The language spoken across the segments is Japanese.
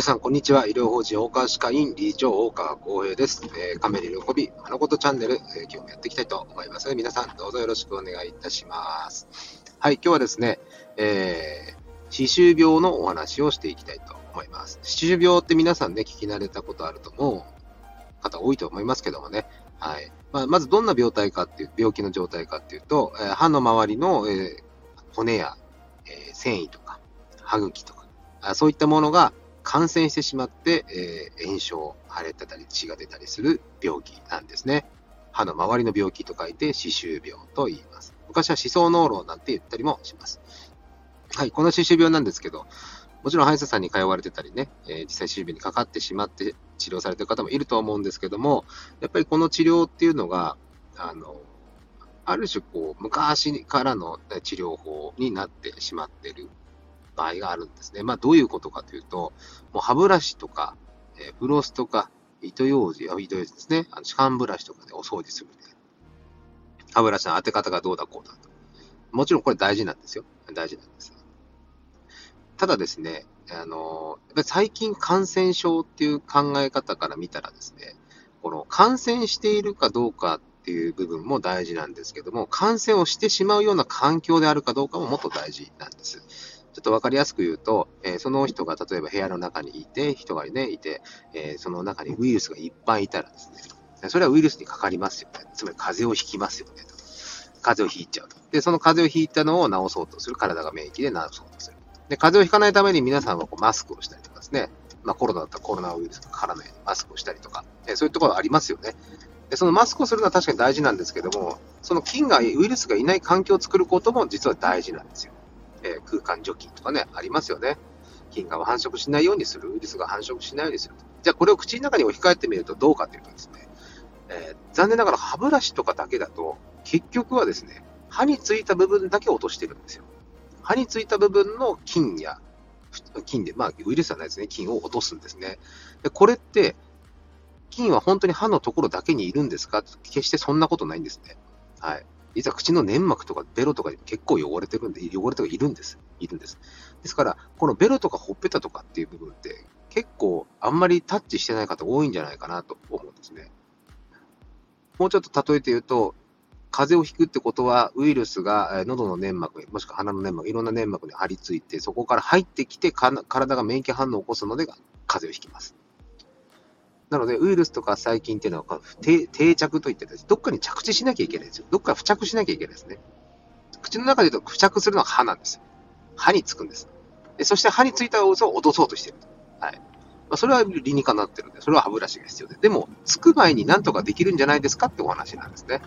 皆さん、こんにちは。医療法人大川歯科院理事長、大川光平です。えー、カメリ喜び、花ことチャンネル、えー、今日もやっていきたいと思います。皆さん、どうぞよろしくお願いいたします。はい、今日はですね、えー、歯周病のお話をしていきたいと思います。歯周病って皆さんね、聞き慣れたことあると思う方多いと思いますけどもね、はい。まあ、まずどんな病態かっていう、病気の状態かっていうと、えー、歯の周りの、えー、骨や、えー、繊維とか、歯茎とか、あそういったものが感染してしまって、えー、炎症、腫れてたり血が出たりする病気なんですね。歯の周りの病気と書いて歯周病と言います。昔は歯槽膿漏なんて言ったりもします。はい、この歯周病なんですけど、もちろん歯医者さんに通われてたりね、えー、実際歯周病にかかってしまって治療されてる方もいると思うんですけども、やっぱりこの治療っていうのが、あの、ある種こう、昔からの治療法になってしまってる場合があるんですね。まあ、どういうことかというと、もう歯ブラシとか、えー、フロスとか、糸ようじ、糸ようじですね。あの歯間ブラシとかでお掃除するみたいな。歯ブラシの当て方がどうだこうだと。もちろんこれ大事なんですよ。大事なんです。ただですね、あの、やっぱり最近感染症っていう考え方から見たらですね、この感染しているかどうかっていう部分も大事なんですけども、感染をしてしまうような環境であるかどうかももっと大事なんです。ょっとわかりやすく言うと、えー、その人が例えば部屋の中にいて、人がね、いて、えー、その中にウイルスがいっぱいいたらですね、それはウイルスにかかりますよね。つまり風邪をひきますよねと。風邪をひいちゃうと。で、その風邪をひいたのを治そうとする。体が免疫で治そうとする。で、風邪をひかないために皆さんはこうマスクをしたりとかですね、まあコロナだったらコロナウイルスがかからないようにマスクをしたりとか、えー、そういうところありますよね。で、そのマスクをするのは確かに大事なんですけども、その菌が、ウイルスがいない環境を作ることも実は大事なんですよ。えー、空間除菌とかね、ありますよね。菌が繁殖しないようにする、ウイルスが繁殖しないようにする。じゃあこれを口の中に置き換えてみるとどうかというとですね、えー、残念ながら歯ブラシとかだけだと、結局はですね、歯についた部分だけ落としてるんですよ。歯についた部分の菌や、菌で、まあ、ウイルスはないですね、菌を落とすんですね。でこれって、菌は本当に歯のところだけにいるんですか？決してそんなことないんですね。はい。実は口の粘膜とかベロとか結構汚れてるんで、汚れとかいるんです。いるんです。ですから、このベロとかほっぺたとかっていう部分って結構あんまりタッチしてない方多いんじゃないかなと思うんですね。もうちょっと例えて言うと、風邪をひくってことは、ウイルスが喉の粘膜、もしくは鼻の粘膜、いろんな粘膜に張り付いて、そこから入ってきて、体が免疫反応を起こすので、風邪をひきます。なので、ウイルスとか細菌っていうのは定着といってです、どっかに着地しなきゃいけないんですよ。どっか付着しなきゃいけないですね。口の中で言うと付着するのは歯なんですよ。歯につくんです。でそして歯についたウイルスを落とそうとしている。はい。まあ、それは理にかなってるんで、それは歯ブラシが必要で。でも、つく前になんとかできるんじゃないですかってお話なんですね。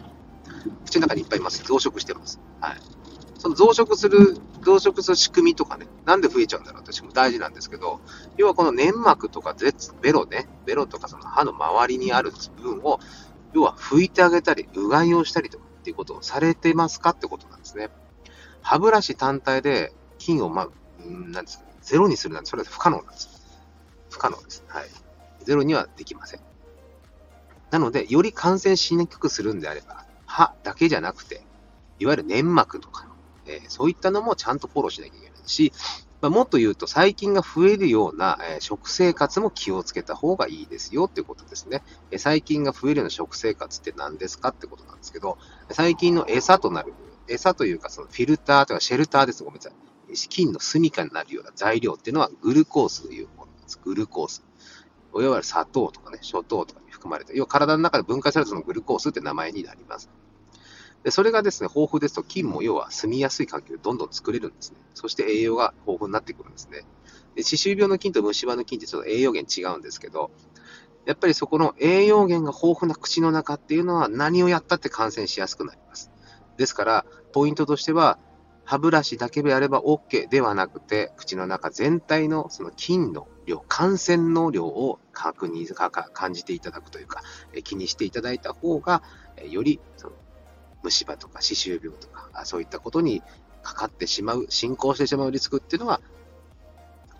口の中にいっぱいいます。増殖してます。はい。その増殖する、増殖する仕組みとかね、なんで増えちゃうんだろう私も大事なんですけど、要はこの粘膜とかベロね、ベロとかその歯の周りにある部分を、要は拭いてあげたり、うがいをしたりとかっていうことをされてますかってことなんですね。歯ブラシ単体で菌を、まあ、なんですか、ゼロにするなんて、それは不可能なんです。不可能です。はい。ゼロにはできません。なので、より感染しにくくするんであれば、歯だけじゃなくて、いわゆる粘膜とかえー、そういったのもちゃんとフォローしなきゃいけないし、まあ、もっと言うと細菌が増えるような、えー、食生活も気をつけた方がいいですよっていうことですね。えー、細菌が増えるような食生活って何ですかってことなんですけど、細菌の餌となる、餌というかそのフィルターとかシェルターです。ごめんなさい。菌の住処になるような材料っていうのはグルコースというものです。グルコース。いわゆる砂糖とかね、諸糖とかに含まれて、要は体の中で分解されたそのグルコースって名前になります。でそれがですね、豊富ですと菌も要は住みやすい環境をどんどん作れるんですね。そして栄養が豊富になってくるんですね。で歯周病の菌と虫歯の菌ってちょっと栄養源違うんですけど、やっぱりそこの栄養源が豊富な口の中っていうのは何をやったって感染しやすくなります。ですから、ポイントとしては、歯ブラシだけであれば OK ではなくて、口の中全体のその菌の量、感染の量を確認、感じていただくというか、気にしていただいた方が、よりその虫歯とか歯周病とか、そういったことにかかってしまう、進行してしまうリスクっていうのは、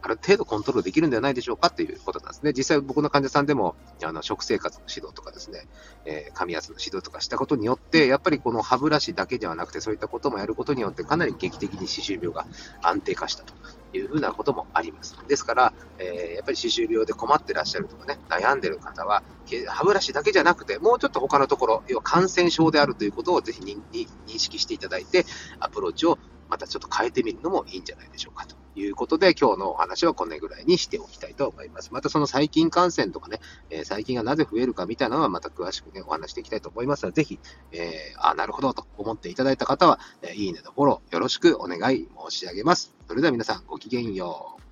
ある程度コントロールできるんではないでしょうかということなんですね。実際僕の患者さんでも、あの食生活の指導とかですね、えー、髪圧の指導とかしたことによって、やっぱりこの歯ブラシだけではなくて、そういったこともやることによって、かなり劇的に歯周病が安定化したというふうなこともあります。ですから、えー、やっぱり歯周病で困ってらっしゃるとかね、悩んでる方は、歯ブラシだけじゃなくて、もうちょっと他のところ、要は感染症であるということをぜひ認識していただいて、アプローチをまたちょっと変えてみるのもいいんじゃないでしょうかということで、今日のお話はこれぐらいにしておきたいと思います。またその細菌感染とかね、えー、細菌がなぜ増えるかみたいなのはまた詳しくね、お話していきたいと思いますので、ぜひ、えー、あ、なるほどと思っていただいた方は、え、いいねのフォローよろしくお願い申し上げます。それでは皆さんごきげんよう。